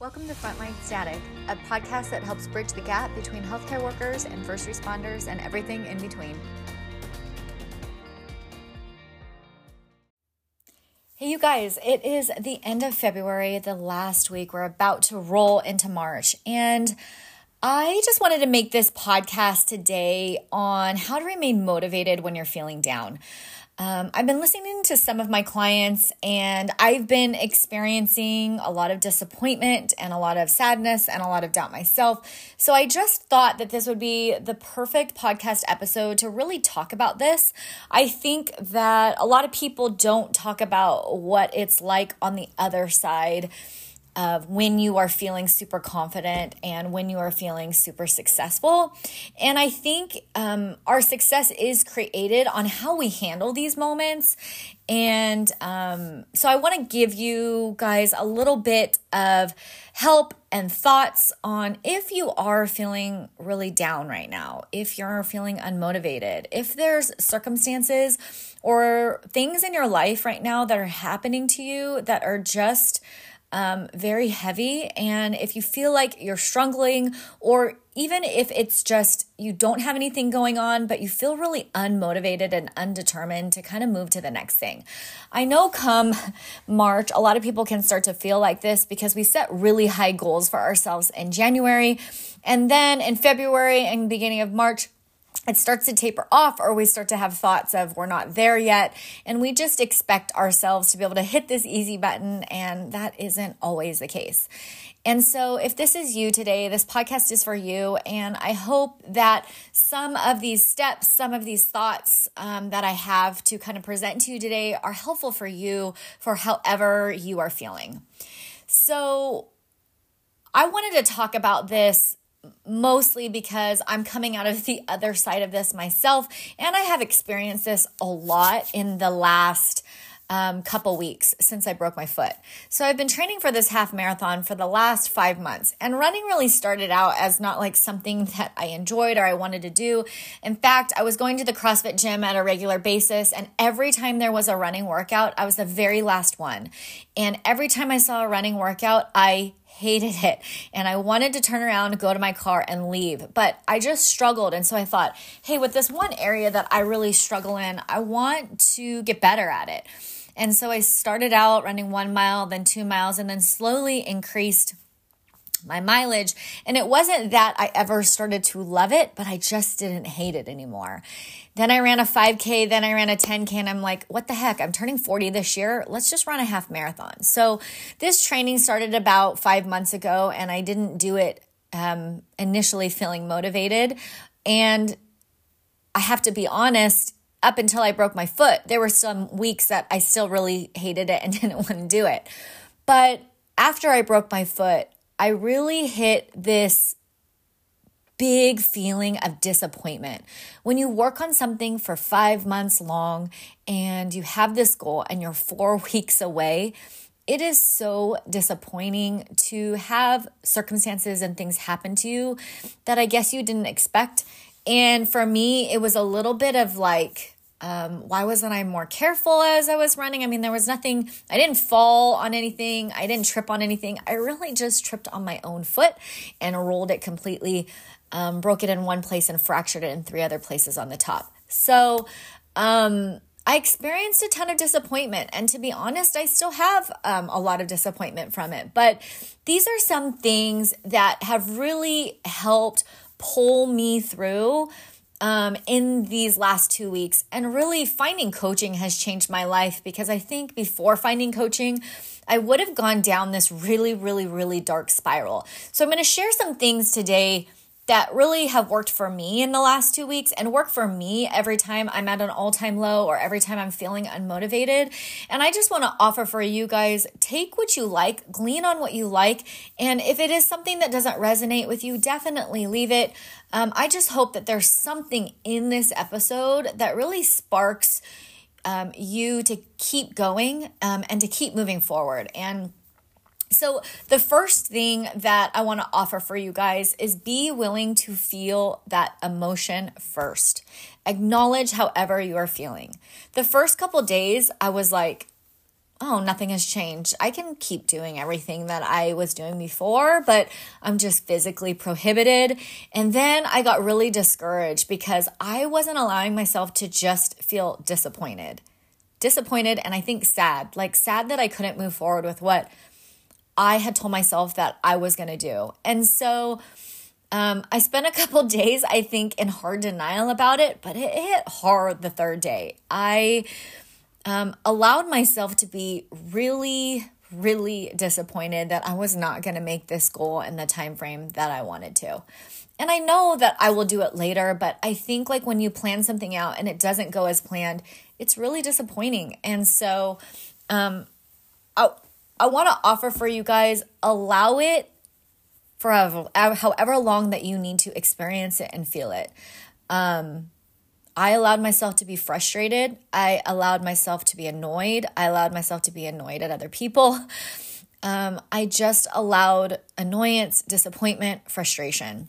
Welcome to Frontline Static, a podcast that helps bridge the gap between healthcare workers and first responders and everything in between. Hey, you guys, it is the end of February, the last week. We're about to roll into March. And I just wanted to make this podcast today on how to remain motivated when you're feeling down. Um, I've been listening to some of my clients and I've been experiencing a lot of disappointment and a lot of sadness and a lot of doubt myself. So I just thought that this would be the perfect podcast episode to really talk about this. I think that a lot of people don't talk about what it's like on the other side of when you are feeling super confident and when you are feeling super successful. And I think um, our success is created on how we handle these moments. And um, so I want to give you guys a little bit of help and thoughts on if you are feeling really down right now, if you're feeling unmotivated, if there's circumstances or things in your life right now that are happening to you that are just um, very heavy. And if you feel like you're struggling, or even if it's just you don't have anything going on, but you feel really unmotivated and undetermined to kind of move to the next thing. I know come March, a lot of people can start to feel like this because we set really high goals for ourselves in January. And then in February and beginning of March, it starts to taper off or we start to have thoughts of we're not there yet and we just expect ourselves to be able to hit this easy button and that isn't always the case. And so if this is you today, this podcast is for you and I hope that some of these steps, some of these thoughts um, that I have to kind of present to you today are helpful for you for however you are feeling. So I wanted to talk about this mostly because I'm coming out of the other side of this myself. And I have experienced this a lot in the last um, couple weeks since I broke my foot. So I've been training for this half marathon for the last five months. And running really started out as not like something that I enjoyed or I wanted to do. In fact, I was going to the CrossFit gym at a regular basis. And every time there was a running workout, I was the very last one. And every time I saw a running workout, I hated it and I wanted to turn around, go to my car, and leave. But I just struggled. And so I thought, hey, with this one area that I really struggle in, I want to get better at it. And so I started out running one mile, then two miles, and then slowly increased my mileage. And it wasn't that I ever started to love it, but I just didn't hate it anymore. Then I ran a 5K, then I ran a 10K, and I'm like, what the heck? I'm turning 40 this year. Let's just run a half marathon. So this training started about five months ago, and I didn't do it um, initially feeling motivated. And I have to be honest, up until I broke my foot, there were some weeks that I still really hated it and didn't want to do it. But after I broke my foot, I really hit this big feeling of disappointment. When you work on something for five months long and you have this goal and you're four weeks away, it is so disappointing to have circumstances and things happen to you that I guess you didn't expect. And for me, it was a little bit of like, um, why wasn't I more careful as I was running? I mean, there was nothing, I didn't fall on anything, I didn't trip on anything. I really just tripped on my own foot and rolled it completely, um, broke it in one place and fractured it in three other places on the top. So, um, I experienced a ton of disappointment. And to be honest, I still have um, a lot of disappointment from it. But these are some things that have really helped pull me through um, in these last two weeks. And really, finding coaching has changed my life because I think before finding coaching, I would have gone down this really, really, really dark spiral. So, I'm going to share some things today that really have worked for me in the last two weeks and work for me every time I'm at an all time low or every time I'm feeling unmotivated. And I just want to offer for you guys take what you like, glean on what you like. And if it is something that doesn't resonate with you, definitely leave it. Um, I just hope that there's something in this episode that really sparks um, you to keep going um, and to keep moving forward. And so, the first thing that I want to offer for you guys is be willing to feel that emotion first. Acknowledge however you are feeling. The first couple days, I was like, oh, nothing has changed. I can keep doing everything that I was doing before, but I'm just physically prohibited. And then I got really discouraged because I wasn't allowing myself to just feel disappointed. Disappointed and I think sad, like sad that I couldn't move forward with what I had told myself that I was going to do. And so um, I spent a couple days, I think, in hard denial about it, but it hit hard the third day. I um, allowed myself to be really really disappointed that I was not going to make this goal in the time frame that I wanted to. And I know that I will do it later, but I think like when you plan something out and it doesn't go as planned, it's really disappointing. And so um I I want to offer for you guys allow it for however long that you need to experience it and feel it. Um I allowed myself to be frustrated. I allowed myself to be annoyed. I allowed myself to be annoyed at other people. Um, I just allowed annoyance, disappointment, frustration.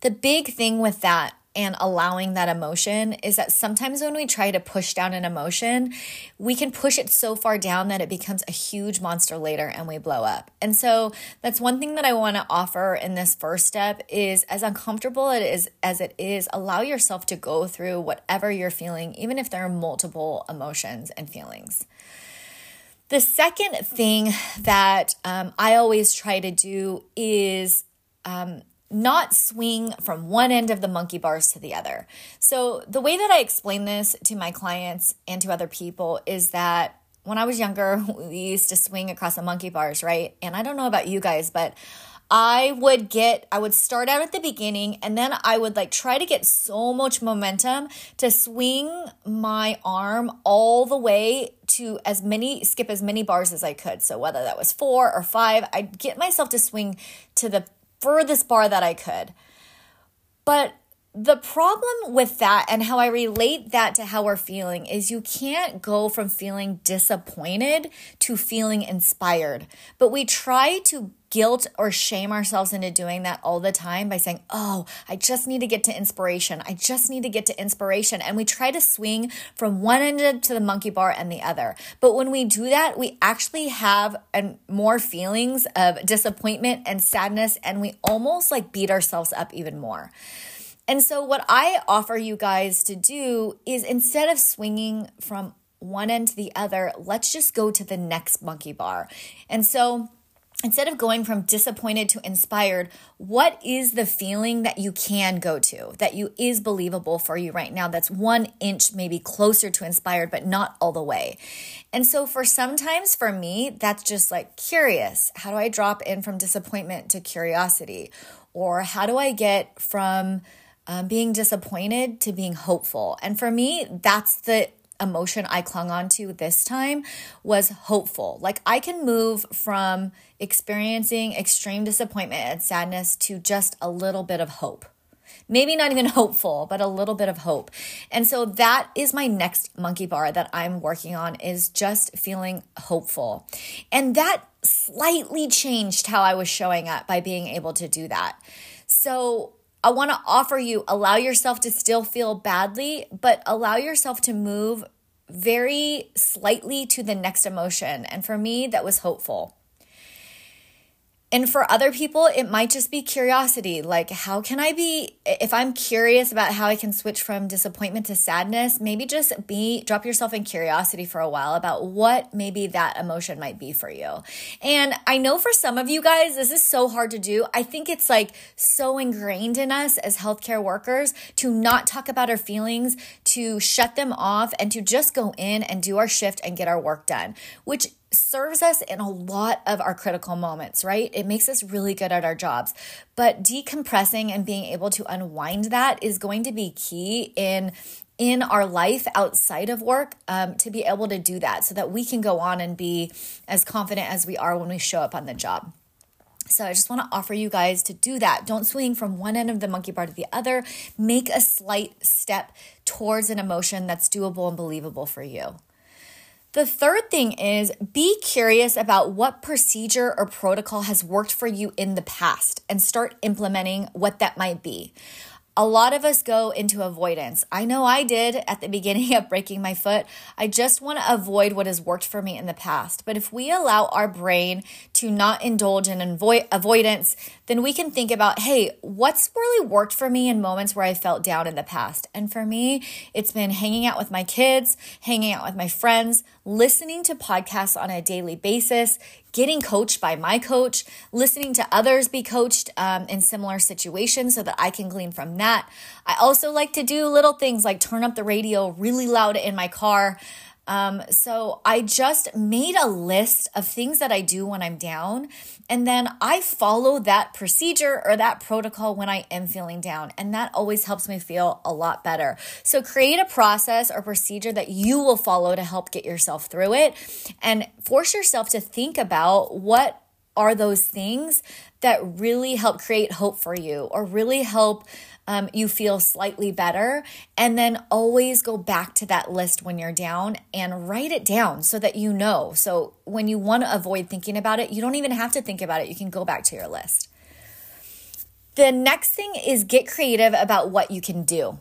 The big thing with that and allowing that emotion is that sometimes when we try to push down an emotion, we can push it so far down that it becomes a huge monster later and we blow up. And so that's one thing that I want to offer in this first step is as uncomfortable it is as it is, allow yourself to go through whatever you're feeling, even if there are multiple emotions and feelings. The second thing that um, I always try to do is um, not swing from one end of the monkey bars to the other. So, the way that I explain this to my clients and to other people is that when I was younger, we used to swing across the monkey bars, right? And I don't know about you guys, but I would get, I would start out at the beginning and then I would like try to get so much momentum to swing my arm all the way to as many, skip as many bars as I could. So whether that was four or five, I'd get myself to swing to the furthest bar that I could. But the problem with that and how I relate that to how we're feeling is you can't go from feeling disappointed to feeling inspired. But we try to guilt or shame ourselves into doing that all the time by saying, Oh, I just need to get to inspiration. I just need to get to inspiration. And we try to swing from one end to the monkey bar and the other. But when we do that, we actually have an, more feelings of disappointment and sadness, and we almost like beat ourselves up even more. And so, what I offer you guys to do is instead of swinging from one end to the other, let's just go to the next monkey bar. And so, instead of going from disappointed to inspired, what is the feeling that you can go to that you is believable for you right now that's one inch maybe closer to inspired, but not all the way? And so for sometimes for me, that's just like curious. How do I drop in from disappointment to curiosity? Or how do I get from um, being disappointed to being hopeful. And for me, that's the emotion I clung on to this time was hopeful. Like I can move from experiencing extreme disappointment and sadness to just a little bit of hope. Maybe not even hopeful, but a little bit of hope. And so that is my next monkey bar that I'm working on is just feeling hopeful. And that slightly changed how I was showing up by being able to do that. So I want to offer you allow yourself to still feel badly, but allow yourself to move very slightly to the next emotion. And for me, that was hopeful. And for other people, it might just be curiosity. Like, how can I be, if I'm curious about how I can switch from disappointment to sadness, maybe just be, drop yourself in curiosity for a while about what maybe that emotion might be for you. And I know for some of you guys, this is so hard to do. I think it's like so ingrained in us as healthcare workers to not talk about our feelings, to shut them off, and to just go in and do our shift and get our work done, which serves us in a lot of our critical moments, right? It makes us really good at our jobs. But decompressing and being able to unwind that is going to be key in in our life outside of work um, to be able to do that so that we can go on and be as confident as we are when we show up on the job. So I just want to offer you guys to do that. Don't swing from one end of the monkey bar to the other. Make a slight step towards an emotion that's doable and believable for you. The third thing is be curious about what procedure or protocol has worked for you in the past and start implementing what that might be. A lot of us go into avoidance. I know I did at the beginning of breaking my foot. I just want to avoid what has worked for me in the past. But if we allow our brain to not indulge in avoid- avoidance, then we can think about, hey, what's really worked for me in moments where I felt down in the past? And for me, it's been hanging out with my kids, hanging out with my friends, listening to podcasts on a daily basis, getting coached by my coach, listening to others be coached um, in similar situations so that I can glean from that. I also like to do little things like turn up the radio really loud in my car. Um, so I just made a list of things that I do when I'm down, and then I follow that procedure or that protocol when I am feeling down, and that always helps me feel a lot better. So create a process or procedure that you will follow to help get yourself through it, and force yourself to think about what are those things that really help create hope for you or really help um, you feel slightly better. And then always go back to that list when you're down and write it down so that you know. So when you want to avoid thinking about it, you don't even have to think about it. You can go back to your list. The next thing is get creative about what you can do.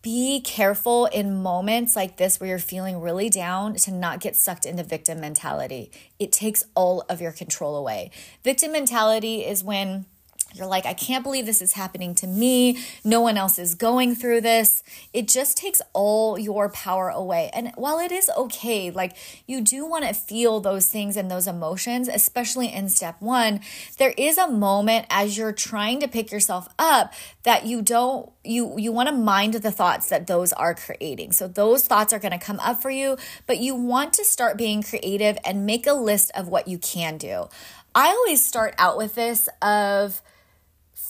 Be careful in moments like this where you're feeling really down to not get sucked into victim mentality. It takes all of your control away. Victim mentality is when you're like, I can't believe this is happening to me. No one else is going through this. It just takes all your power away. And while it is okay, like you do want to feel those things and those emotions, especially in step one, there is a moment as you're trying to pick yourself up that you don't, you, you want to mind the thoughts that those are creating. So those thoughts are going to come up for you, but you want to start being creative and make a list of what you can do. I always start out with this of,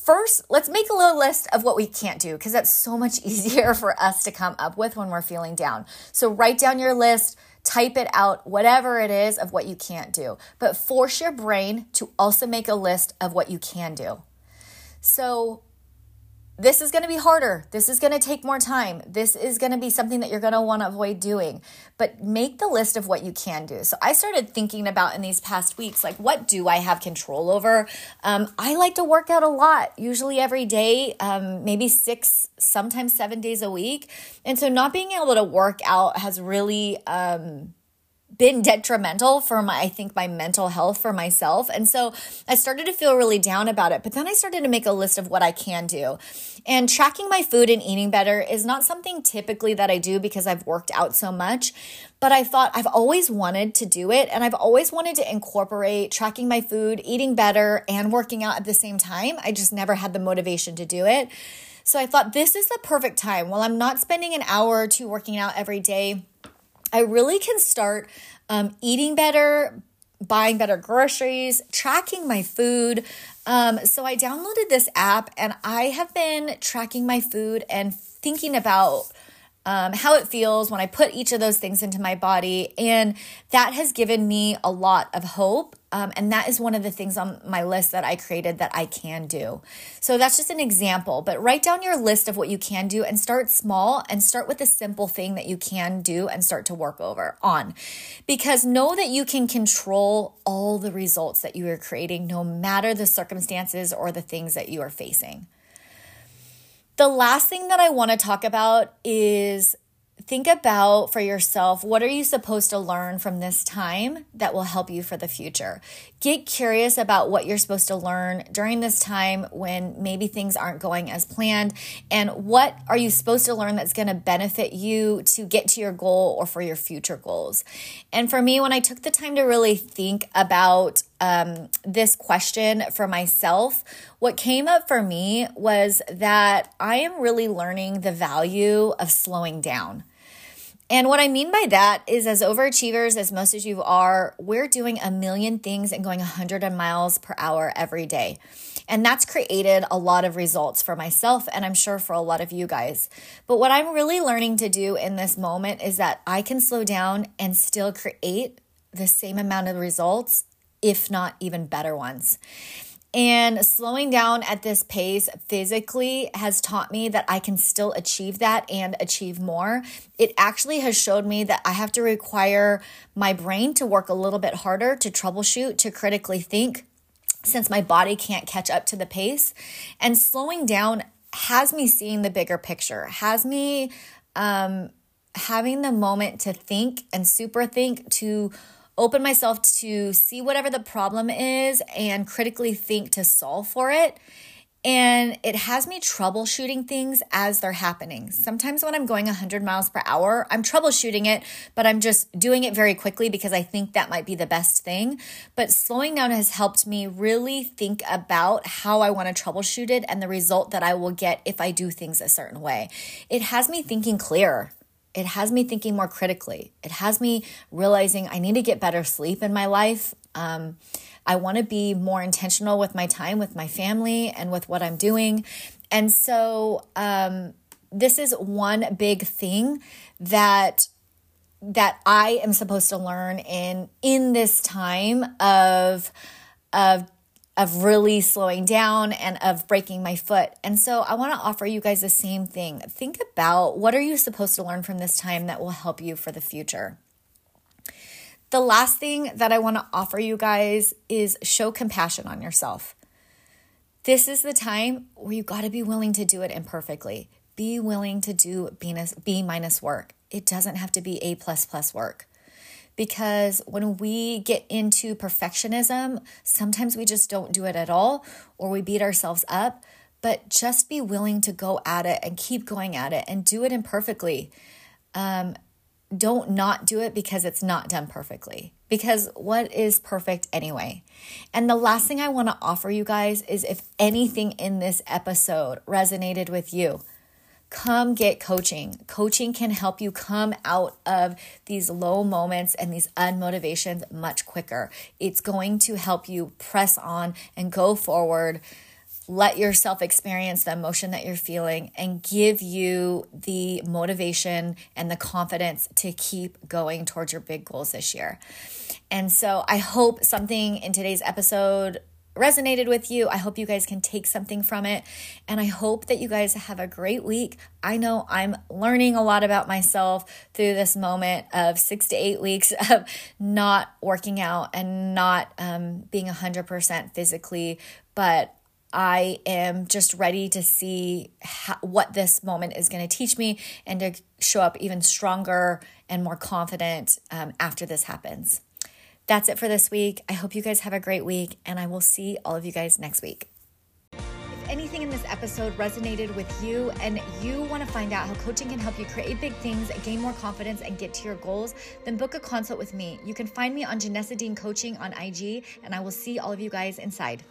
First, let's make a little list of what we can't do because that's so much easier for us to come up with when we're feeling down. So, write down your list, type it out, whatever it is of what you can't do, but force your brain to also make a list of what you can do. So, this is going to be harder. This is going to take more time. This is going to be something that you're going to want to avoid doing. But make the list of what you can do. So I started thinking about in these past weeks, like, what do I have control over? Um, I like to work out a lot, usually every day, um, maybe six, sometimes seven days a week. And so not being able to work out has really, um, been detrimental for my I think my mental health for myself. And so I started to feel really down about it. But then I started to make a list of what I can do. And tracking my food and eating better is not something typically that I do because I've worked out so much, but I thought I've always wanted to do it and I've always wanted to incorporate tracking my food, eating better and working out at the same time. I just never had the motivation to do it. So I thought this is the perfect time. While I'm not spending an hour or two working out every day, I really can start um, eating better, buying better groceries, tracking my food. Um, so I downloaded this app and I have been tracking my food and thinking about um, how it feels when I put each of those things into my body. And that has given me a lot of hope. Um, and that is one of the things on my list that I created that I can do. So that's just an example, but write down your list of what you can do and start small and start with a simple thing that you can do and start to work over on. Because know that you can control all the results that you are creating, no matter the circumstances or the things that you are facing. The last thing that I want to talk about is think about for yourself what are you supposed to learn from this time that will help you for the future? Get curious about what you're supposed to learn during this time when maybe things aren't going as planned and what are you supposed to learn that's going to benefit you to get to your goal or for your future goals? And for me when i took the time to really think about um, this question for myself what came up for me was that i am really learning the value of slowing down and what I mean by that is, as overachievers, as most of you are, we're doing a million things and going 100 miles per hour every day. And that's created a lot of results for myself, and I'm sure for a lot of you guys. But what I'm really learning to do in this moment is that I can slow down and still create the same amount of results, if not even better ones. And slowing down at this pace physically has taught me that I can still achieve that and achieve more. It actually has showed me that I have to require my brain to work a little bit harder to troubleshoot, to critically think, since my body can't catch up to the pace. And slowing down has me seeing the bigger picture, has me um, having the moment to think and super think, to open myself to see whatever the problem is and critically think to solve for it. And it has me troubleshooting things as they're happening. Sometimes when I'm going 100 miles per hour, I'm troubleshooting it, but I'm just doing it very quickly because I think that might be the best thing. But slowing down has helped me really think about how I want to troubleshoot it and the result that I will get if I do things a certain way. It has me thinking clear. It has me thinking more critically. It has me realizing I need to get better sleep in my life. Um, I want to be more intentional with my time, with my family, and with what I'm doing. And so, um, this is one big thing that that I am supposed to learn in in this time of of of really slowing down and of breaking my foot. And so I want to offer you guys the same thing. Think about what are you supposed to learn from this time that will help you for the future. The last thing that I want to offer you guys is show compassion on yourself. This is the time where you got to be willing to do it imperfectly. Be willing to do B minus work. It doesn't have to be A plus plus work. Because when we get into perfectionism, sometimes we just don't do it at all or we beat ourselves up. But just be willing to go at it and keep going at it and do it imperfectly. Um, don't not do it because it's not done perfectly. Because what is perfect anyway? And the last thing I want to offer you guys is if anything in this episode resonated with you, come get coaching. Coaching can help you come out of these low moments and these unmotivations much quicker. It's going to help you press on and go forward let yourself experience the emotion that you're feeling and give you the motivation and the confidence to keep going towards your big goals this year. And so I hope something in today's episode resonated with you. I hope you guys can take something from it. And I hope that you guys have a great week. I know I'm learning a lot about myself through this moment of six to eight weeks of not working out and not um, being 100% physically, but I am just ready to see how, what this moment is going to teach me and to show up even stronger and more confident um, after this happens. That's it for this week. I hope you guys have a great week, and I will see all of you guys next week. If anything in this episode resonated with you and you want to find out how coaching can help you create big things, gain more confidence, and get to your goals, then book a consult with me. You can find me on Janessa Dean Coaching on IG, and I will see all of you guys inside.